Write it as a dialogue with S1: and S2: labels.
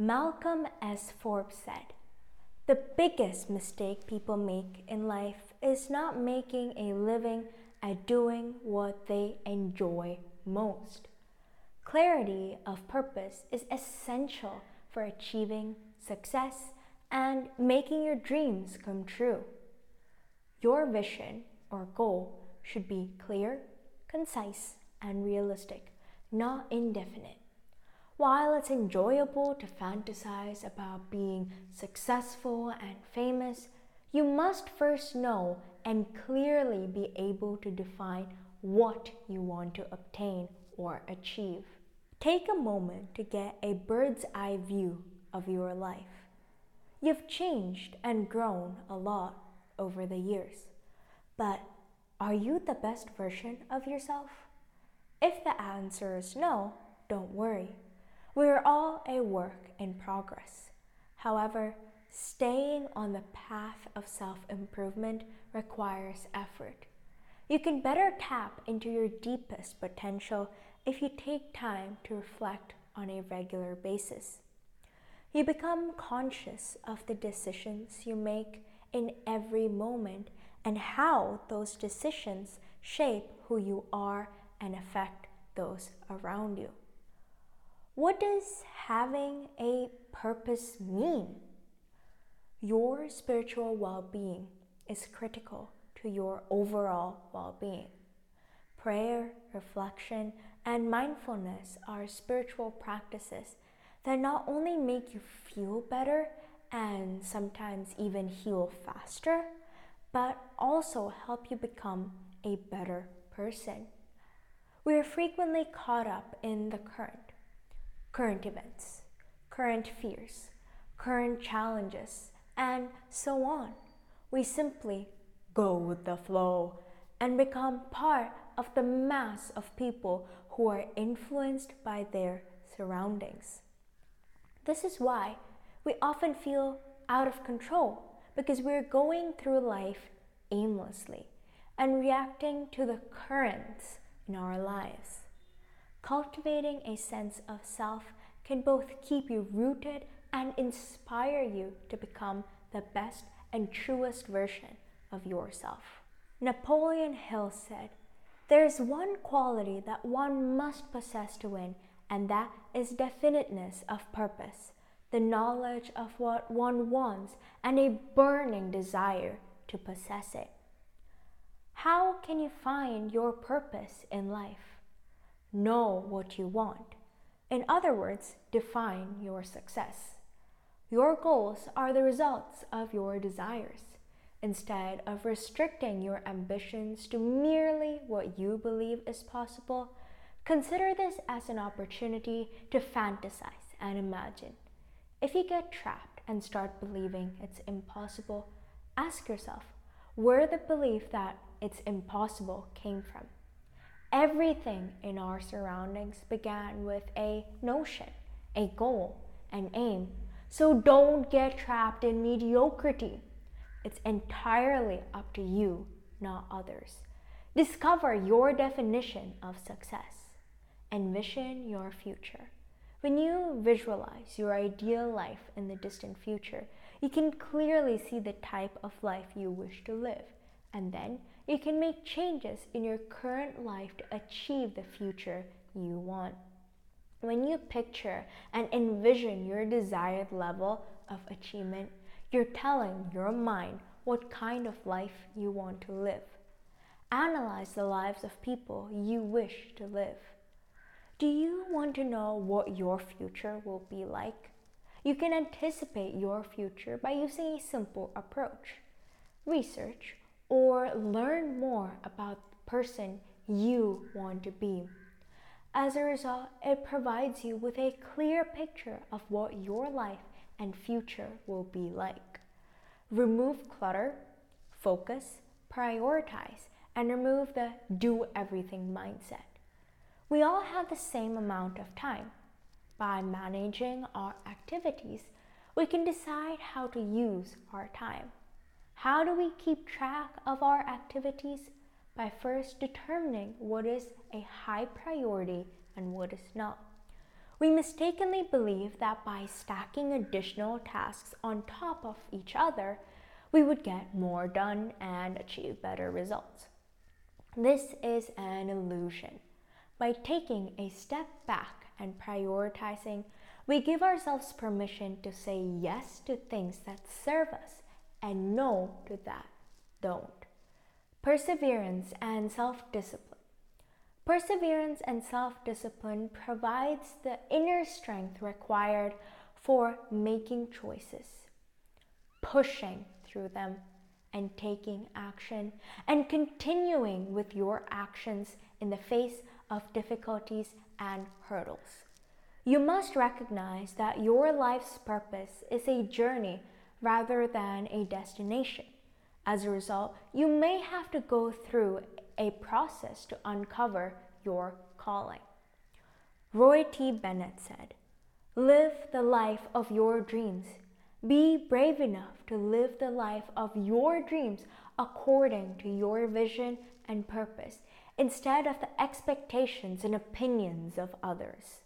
S1: Malcolm S. Forbes said, The biggest mistake people make in life is not making a living at doing what they enjoy most. Clarity of purpose is essential for achieving success and making your dreams come true. Your vision or goal should be clear, concise, and realistic, not indefinite. While it's enjoyable to fantasize about being successful and famous, you must first know and clearly be able to define what you want to obtain or achieve. Take a moment to get a bird's eye view of your life. You've changed and grown a lot over the years, but are you the best version of yourself? If the answer is no, don't worry. We are all a work in progress. However, staying on the path of self improvement requires effort. You can better tap into your deepest potential if you take time to reflect on a regular basis. You become conscious of the decisions you make in every moment and how those decisions shape who you are and affect those around you. What does having a purpose mean? Your spiritual well being is critical to your overall well being. Prayer, reflection, and mindfulness are spiritual practices that not only make you feel better and sometimes even heal faster, but also help you become a better person. We are frequently caught up in the current, current events, current fears, current challenges, and so on. We simply go with the flow and become part of the mass of people who are influenced by their surroundings. This is why we often feel out of control because we're going through life aimlessly and reacting to the currents in our lives. Cultivating a sense of self can both keep you rooted and inspire you to become the best and truest version of yourself. Napoleon Hill said, There is one quality that one must possess to win, and that is definiteness of purpose, the knowledge of what one wants, and a burning desire to possess it. How can you find your purpose in life? Know what you want. In other words, define your success. Your goals are the results of your desires. Instead of restricting your ambitions to merely what you believe is possible, consider this as an opportunity to fantasize and imagine. If you get trapped and start believing it's impossible, ask yourself where the belief that it's impossible came from. Everything in our surroundings began with a notion, a goal, an aim. So don't get trapped in mediocrity. It's entirely up to you, not others. Discover your definition of success. Envision your future. When you visualize your ideal life in the distant future, you can clearly see the type of life you wish to live, and then you can make changes in your current life to achieve the future you want. When you picture and envision your desired level of achievement, you're telling your mind what kind of life you want to live. Analyze the lives of people you wish to live. Do you want to know what your future will be like? You can anticipate your future by using a simple approach. Research or learn more about the person you want to be. As a result, it provides you with a clear picture of what your life and future will be like. Remove clutter, focus, prioritize, and remove the do everything mindset. We all have the same amount of time. By managing our activities, we can decide how to use our time. How do we keep track of our activities? By first determining what is a high priority and what is not. We mistakenly believe that by stacking additional tasks on top of each other, we would get more done and achieve better results. This is an illusion. By taking a step back and prioritizing, we give ourselves permission to say yes to things that serve us and no to that don't. Perseverance and self discipline. Perseverance and self discipline provides the inner strength required for making choices, pushing through them, and taking action, and continuing with your actions in the face of difficulties and hurdles. You must recognize that your life's purpose is a journey rather than a destination. As a result, you may have to go through a process to uncover your calling. Roy T. Bennett said, Live the life of your dreams. Be brave enough to live the life of your dreams according to your vision and purpose instead of the expectations and opinions of others.